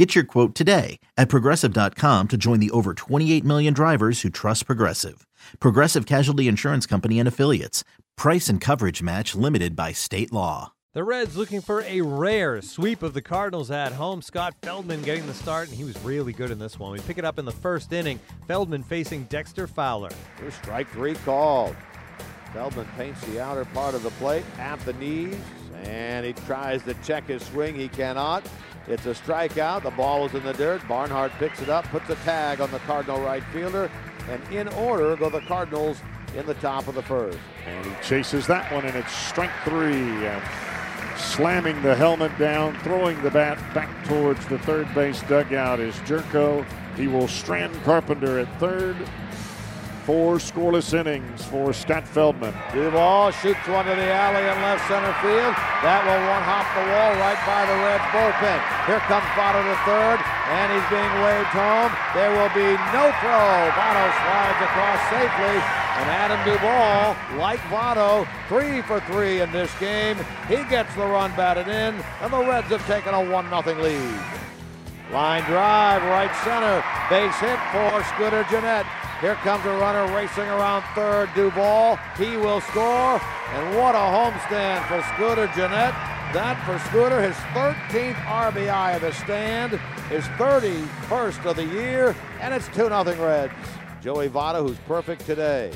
Get your quote today at progressive.com to join the over 28 million drivers who trust Progressive. Progressive Casualty Insurance Company and Affiliates. Price and coverage match limited by state law. The Reds looking for a rare sweep of the Cardinals at home. Scott Feldman getting the start, and he was really good in this one. We pick it up in the first inning. Feldman facing Dexter Fowler. Here's strike three called. Feldman paints the outer part of the plate at the knees, and he tries to check his swing. He cannot. It's a strikeout. The ball is in the dirt. Barnhart picks it up, puts a tag on the Cardinal right fielder, and in order go the Cardinals in the top of the first. And he chases that one, and it's strike three. And slamming the helmet down, throwing the bat back towards the third base dugout is Jerko. He will strand Carpenter at third. Four scoreless innings for Scott Feldman. Duvall shoots one to the alley in left center field. That will one hop the wall right by the Reds bullpen. Here comes Votto to third, and he's being waved home. There will be no throw. Votto slides across safely, and Adam Duvall, like Votto, three for three in this game. He gets the run batted in, and the Reds have taken a 1 0 lead. Line drive, right center. Base hit for Scooter Gennett. Here comes a runner racing around third, Duvall. He will score. And what a homestand for Scooter Gennett. That for Scooter, his 13th RBI of the stand, his 31st of the year, and it's 2 0 Reds. Joey Votto, who's perfect today.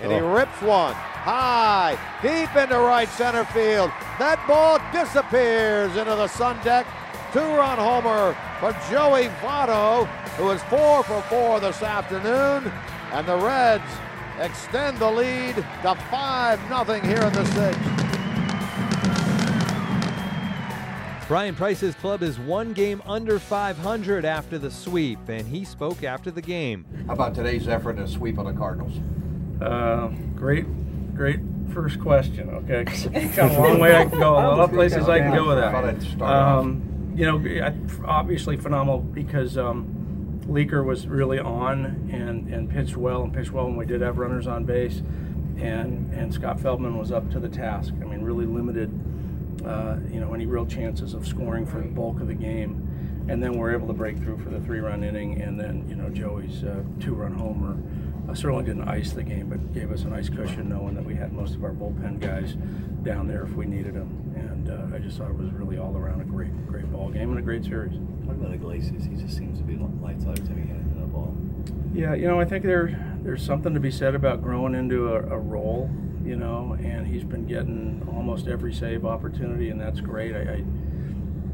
And he oh. rips one high, deep into right center field. That ball disappears into the sun deck. Two-run homer for Joey Votto, who is four for four this afternoon. And the Reds extend the lead to 5 0 here in the sixth. Bryan Price's club is one game under 500 after the sweep, and he spoke after the game. How about today's effort in a sweep on the Cardinals? Uh, great, great first question. Okay, got a long way I can go. A lot of places I can go with that. Um, you know, obviously phenomenal because um, Leaker was really on and, and pitched well and pitched well when we did have runners on base, and and Scott Feldman was up to the task. I mean, really limited uh, you know, any real chances of scoring for the bulk of the game. And then we're able to break through for the three-run inning, and then you know Joey's uh, two-run homer certainly didn't ice the game, but gave us a nice cushion knowing that we had most of our bullpen guys down there if we needed them. And uh, I just thought it was really all around a great, great ball game and a great series. Talk about Iglesias. He just seems to be lights out every time he the ball. Yeah, you know, I think there there's something to be said about growing into a, a role you know, and he's been getting almost every save opportunity, and that's great. I, I,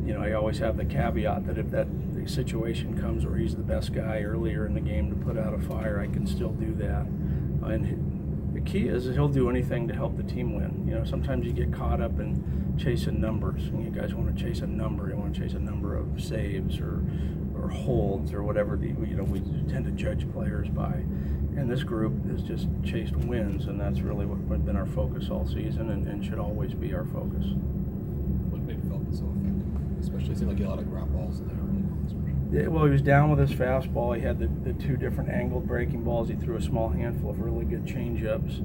you know, I always have the caveat that if that situation comes where he's the best guy earlier in the game to put out a fire, I can still do that. And the key is he'll do anything to help the team win. You know, sometimes you get caught up in chasing numbers, and you guys want to chase a number. You want to chase a number of saves or or holds or whatever the you know we tend to judge players by and this group has just chased wins, and that's really what has been our focus all season and, and should always be our focus. What made Feldman so effective? Especially, it seemed like he had a lot of ground balls in there. Yeah, well, he was down with his fastball. He had the, the two different angled breaking balls. He threw a small handful of really good changeups.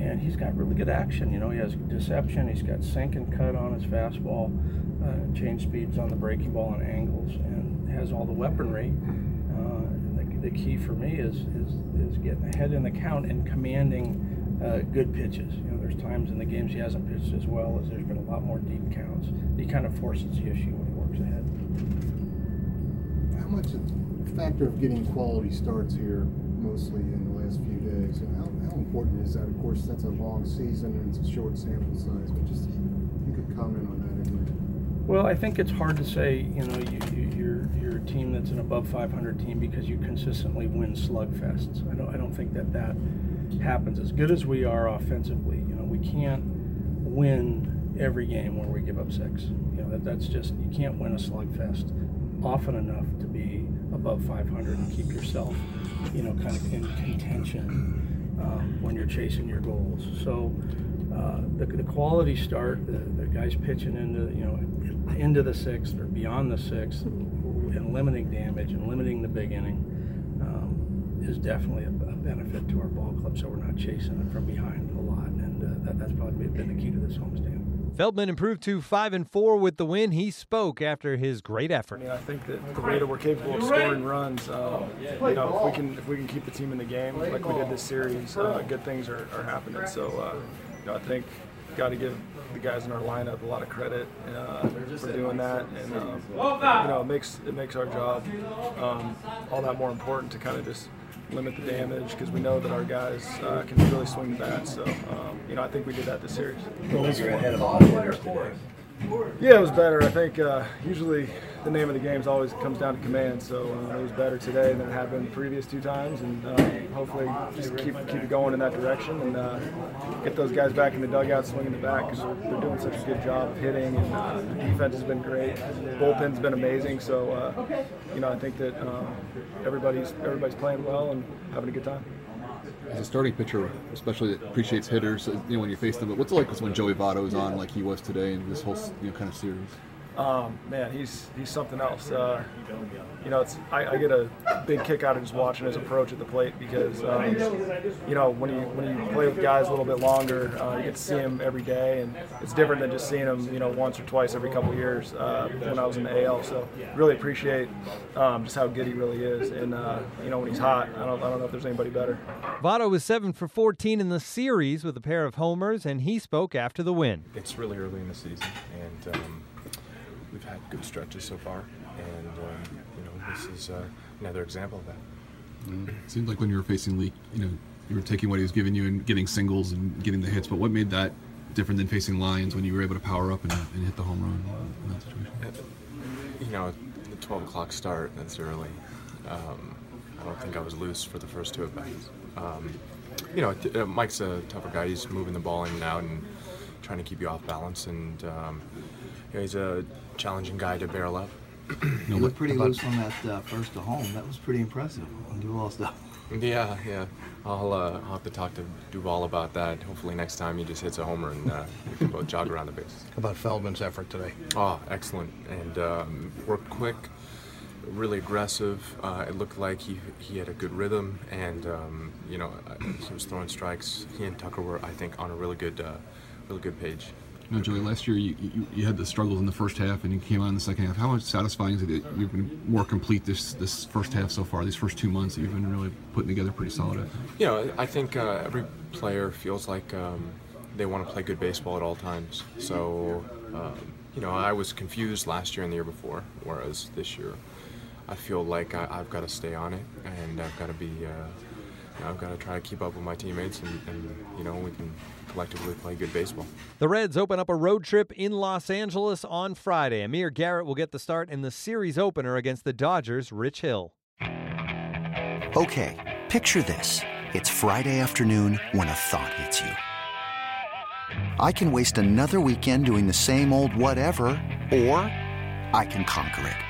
And he's got really good action. You know, he has deception. He's got sink and cut on his fastball, uh, change speeds on the breaking ball and angles, and has all the weaponry the key for me is is is getting ahead in the count and commanding uh, good pitches. You know, there's times in the games he hasn't pitched as well as there's been a lot more deep counts. He kind of forces the issue works ahead. How much a factor of getting quality starts here, mostly in the last few days? And how, how important is that? Of course, that's a long season and it's a short sample size, but just you could comment on that. Well, I think it's hard to say. You know, you, you, you're you're a team that's an above 500 team because you consistently win slugfests. I don't I don't think that that happens as good as we are offensively. You know, we can't win every game where we give up six. You know, that that's just you can't win a slugfest often enough to be above 500 and keep yourself, you know, kind of in contention. um, when you're chasing your goals. So uh, the, the quality start, the, the guys pitching into you know into the sixth or beyond the sixth, and limiting damage and limiting the big inning um, is definitely a, a, benefit to our ball club. So we're not chasing it from behind a lot, and uh, that, that's probably been the key to this homestand. Feldman improved to five and four with the win. He spoke after his great effort. I mean, I think that the way that we're capable of scoring runs, um, you know, if we can if we can keep the team in the game like we did this series, uh, good things are, are happening. So, uh, you know, I think got to give the guys in our lineup a lot of credit uh, for doing that, and um, you know, it makes it makes our job um, all that more important to kind of just limit the damage because we know that our guys uh, can really swing the bat. So, um, you know, I think we did that this series. Yeah, it was better. I think uh, usually the name of the game always comes down to command. So uh, it was better today than it had been previous two times, and uh, hopefully just keep keep it going in that direction and uh, get those guys back in the dugout swinging the bat because they're, they're, doing such a good job of hitting, and uh, the defense has been great. Bullpen's been amazing. So uh, you know, I think that everybody's everybody's playing well and having a good time as a starting pitcher, especially that appreciates hitters, you know, when you face them. But what's it like when Joey Votto is on like he was today in this whole you know, kind of series? Um, man, he's he's something else. Uh, you know, it's I, I, get a big kick out of just watching his approach at the plate because um, you know when you when you play with guys a little bit longer, uh, you get to see him every day, and it's different than just seeing him you know once or twice every couple years uh, when I was in the AL. So really appreciate um, just how good he really is, and uh, you know when he's hot, I don't I don't know if there's anybody better. Votto was seven for 14 in the series with a pair of homers, and he spoke after the win. It's really early in the season, and um, we've had good stretches so far, and um, you know this is uh, another example of that. Mm. It seemed like when you were facing Leake, you know, you were taking what he was giving you and getting singles and getting the hits. But what made that different than facing Lyons when you were able to power up and, and hit the home run in that situation? You know, the 12 o'clock start. That's early. Um, I don't think I was loose for the first two at bats. Um, you know, Mike's a tougher guy. He's moving the ball in and out and trying to keep you off balance. And um, you know, he's a challenging guy to barrel up. you looked pretty loose on that uh, first to home. That was pretty impressive on Duvall stuff. Yeah, yeah. I'll, uh, I'll have to talk to Duvall about that. Hopefully next time he just hits a homer and uh, we can both jog around the base. How about Feldman's effort today? Oh, excellent. And um, worked quick, really aggressive. Uh, it looked like he, he had a good rhythm and, um, you know, uh, he was throwing strikes. He and Tucker were, I think, on a really good, uh, really good page. You know, Joey, last year you, you, you, had the struggles in the first half and you came on in the second half. How satisfying is it that you've been more complete this this first half so far, these first two months that you've been really putting together pretty solid? You know, I think uh, every player feels like um, they want to play good baseball at all times. So, um, you know, I was confused last year and the year before, whereas this year I feel like I, have got to stay on it and I've got to be. Uh, I've got to try to keep up with my teammates, and, and, you know we can collectively play good baseball. The Reds open up a road trip in Los Angeles on Friday. Amir Garrett will get the start in the series opener against the Dodgers' Rich Hill. Okay, picture this: it's Friday afternoon when a thought hits you. I can waste another weekend doing the same old whatever, or I can conquer it.